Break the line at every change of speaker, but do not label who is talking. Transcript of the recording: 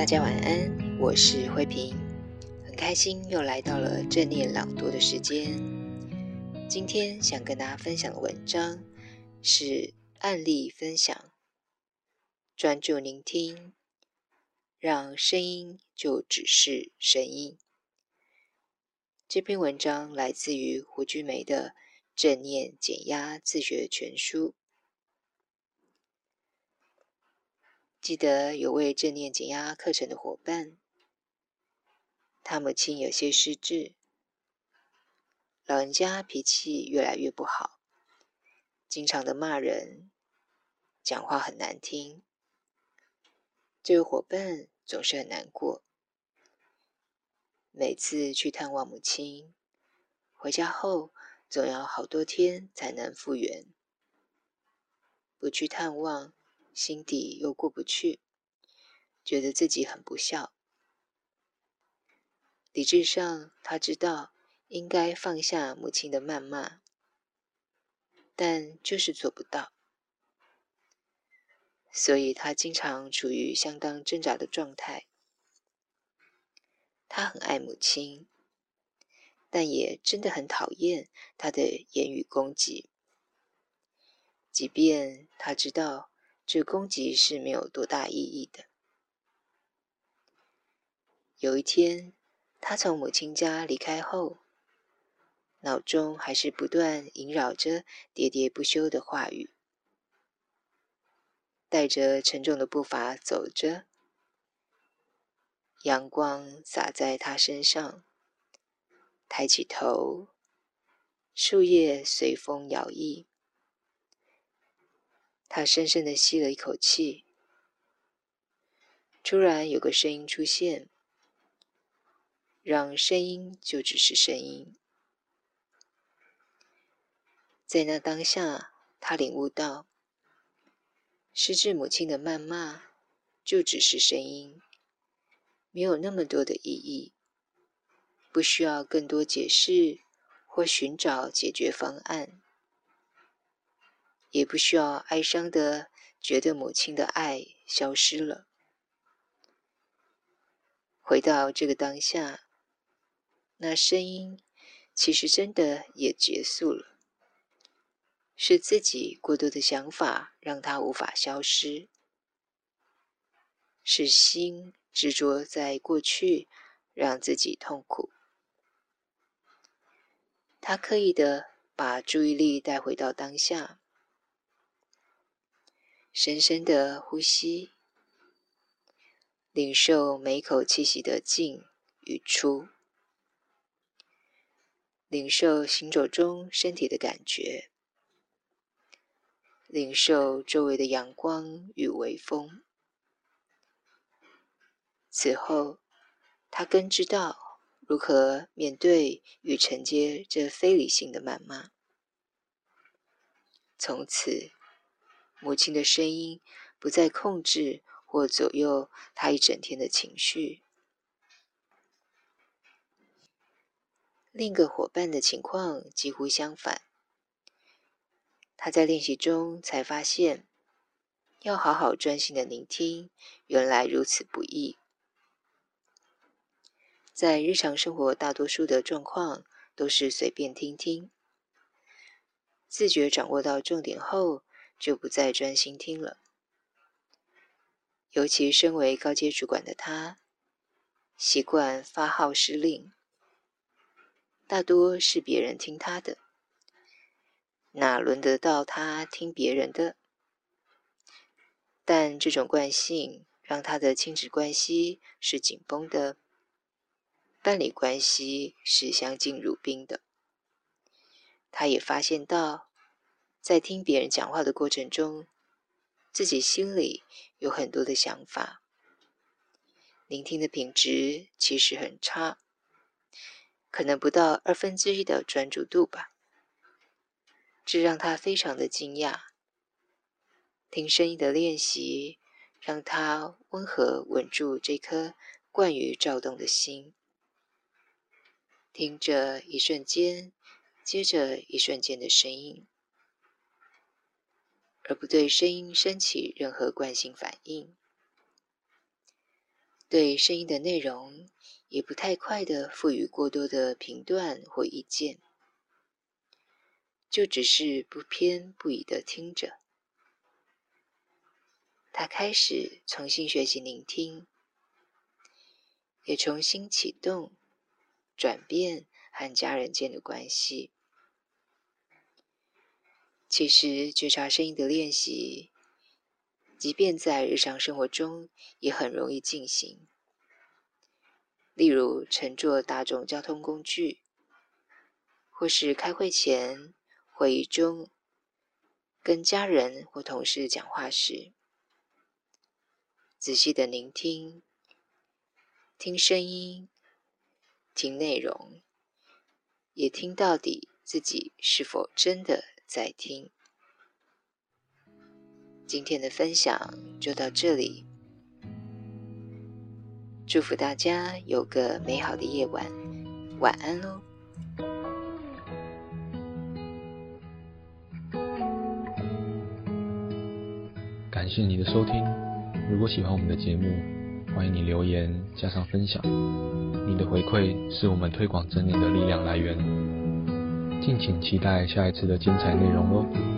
大家晚安，我是慧萍，很开心又来到了正念朗读的时间。今天想跟大家分享的文章是案例分享，专注聆听，让声音就只是声音。这篇文章来自于胡君梅的《正念减压自学全书》。记得有位正念减压课程的伙伴，他母亲有些失智，老人家脾气越来越不好，经常的骂人，讲话很难听。这位伙伴总是很难过，每次去探望母亲，回家后总要好多天才能复原，不去探望。心底又过不去，觉得自己很不孝。理智上，他知道应该放下母亲的谩骂，但就是做不到，所以他经常处于相当挣扎的状态。他很爱母亲，但也真的很讨厌他的言语攻击，即便他知道。这攻击是没有多大意义的。有一天，他从母亲家离开后，脑中还是不断萦绕着喋喋不休的话语，带着沉重的步伐走着，阳光洒在他身上，抬起头，树叶随风摇曳。他深深的吸了一口气，突然有个声音出现，让声音就只是声音。在那当下，他领悟到，失智母亲的谩骂就只是声音，没有那么多的意义，不需要更多解释或寻找解决方案。也不需要哀伤的觉得母亲的爱消失了。回到这个当下，那声音其实真的也结束了，是自己过多的想法让它无法消失，是心执着在过去，让自己痛苦。他刻意的把注意力带回到当下。深深的呼吸，领受每口气息的进与出，领受行走中身体的感觉，领受周围的阳光与微风。此后，他更知道如何面对与承接这非理性的谩骂。从此。母亲的声音不再控制或左右他一整天的情绪。另一个伙伴的情况几乎相反。他在练习中才发现，要好好专心的聆听，原来如此不易。在日常生活，大多数的状况都是随便听听，自觉掌握到重点后。就不再专心听了。尤其身为高阶主管的他，习惯发号施令，大多是别人听他的，哪轮得到他听别人的？但这种惯性让他的亲子关系是紧绷的，伴侣关系是相敬如宾的。他也发现到。在听别人讲话的过程中，自己心里有很多的想法，聆听的品质其实很差，可能不到二分之一的专注度吧。这让他非常的惊讶。听声音的练习，让他温和稳住这颗惯于躁动的心，听着一瞬间接着一瞬间的声音，而不对声音升起任何惯性反应，对声音的内容也不太快地赋予过多的评断或意见，就只是不偏不倚地听着。他开始重新学习聆听，也重新启动、转变和家人间的关系。其实，觉察声音的练习，即便在日常生活中也很容易进行。例如，乘坐大众交通工具，或是开会前、会议中，跟家人或同事讲话时。仔细的聆听，听声音，听内容，也听到底自己是否真的在听。今天的分享就到这里，祝福大家有个美好的夜晚，晚安喽。
感谢你的收听。如果喜欢我们的节目，欢迎你留言加上分享，你的回馈是我们推广正念的力量来源。敬请期待下一次的精彩内容哦。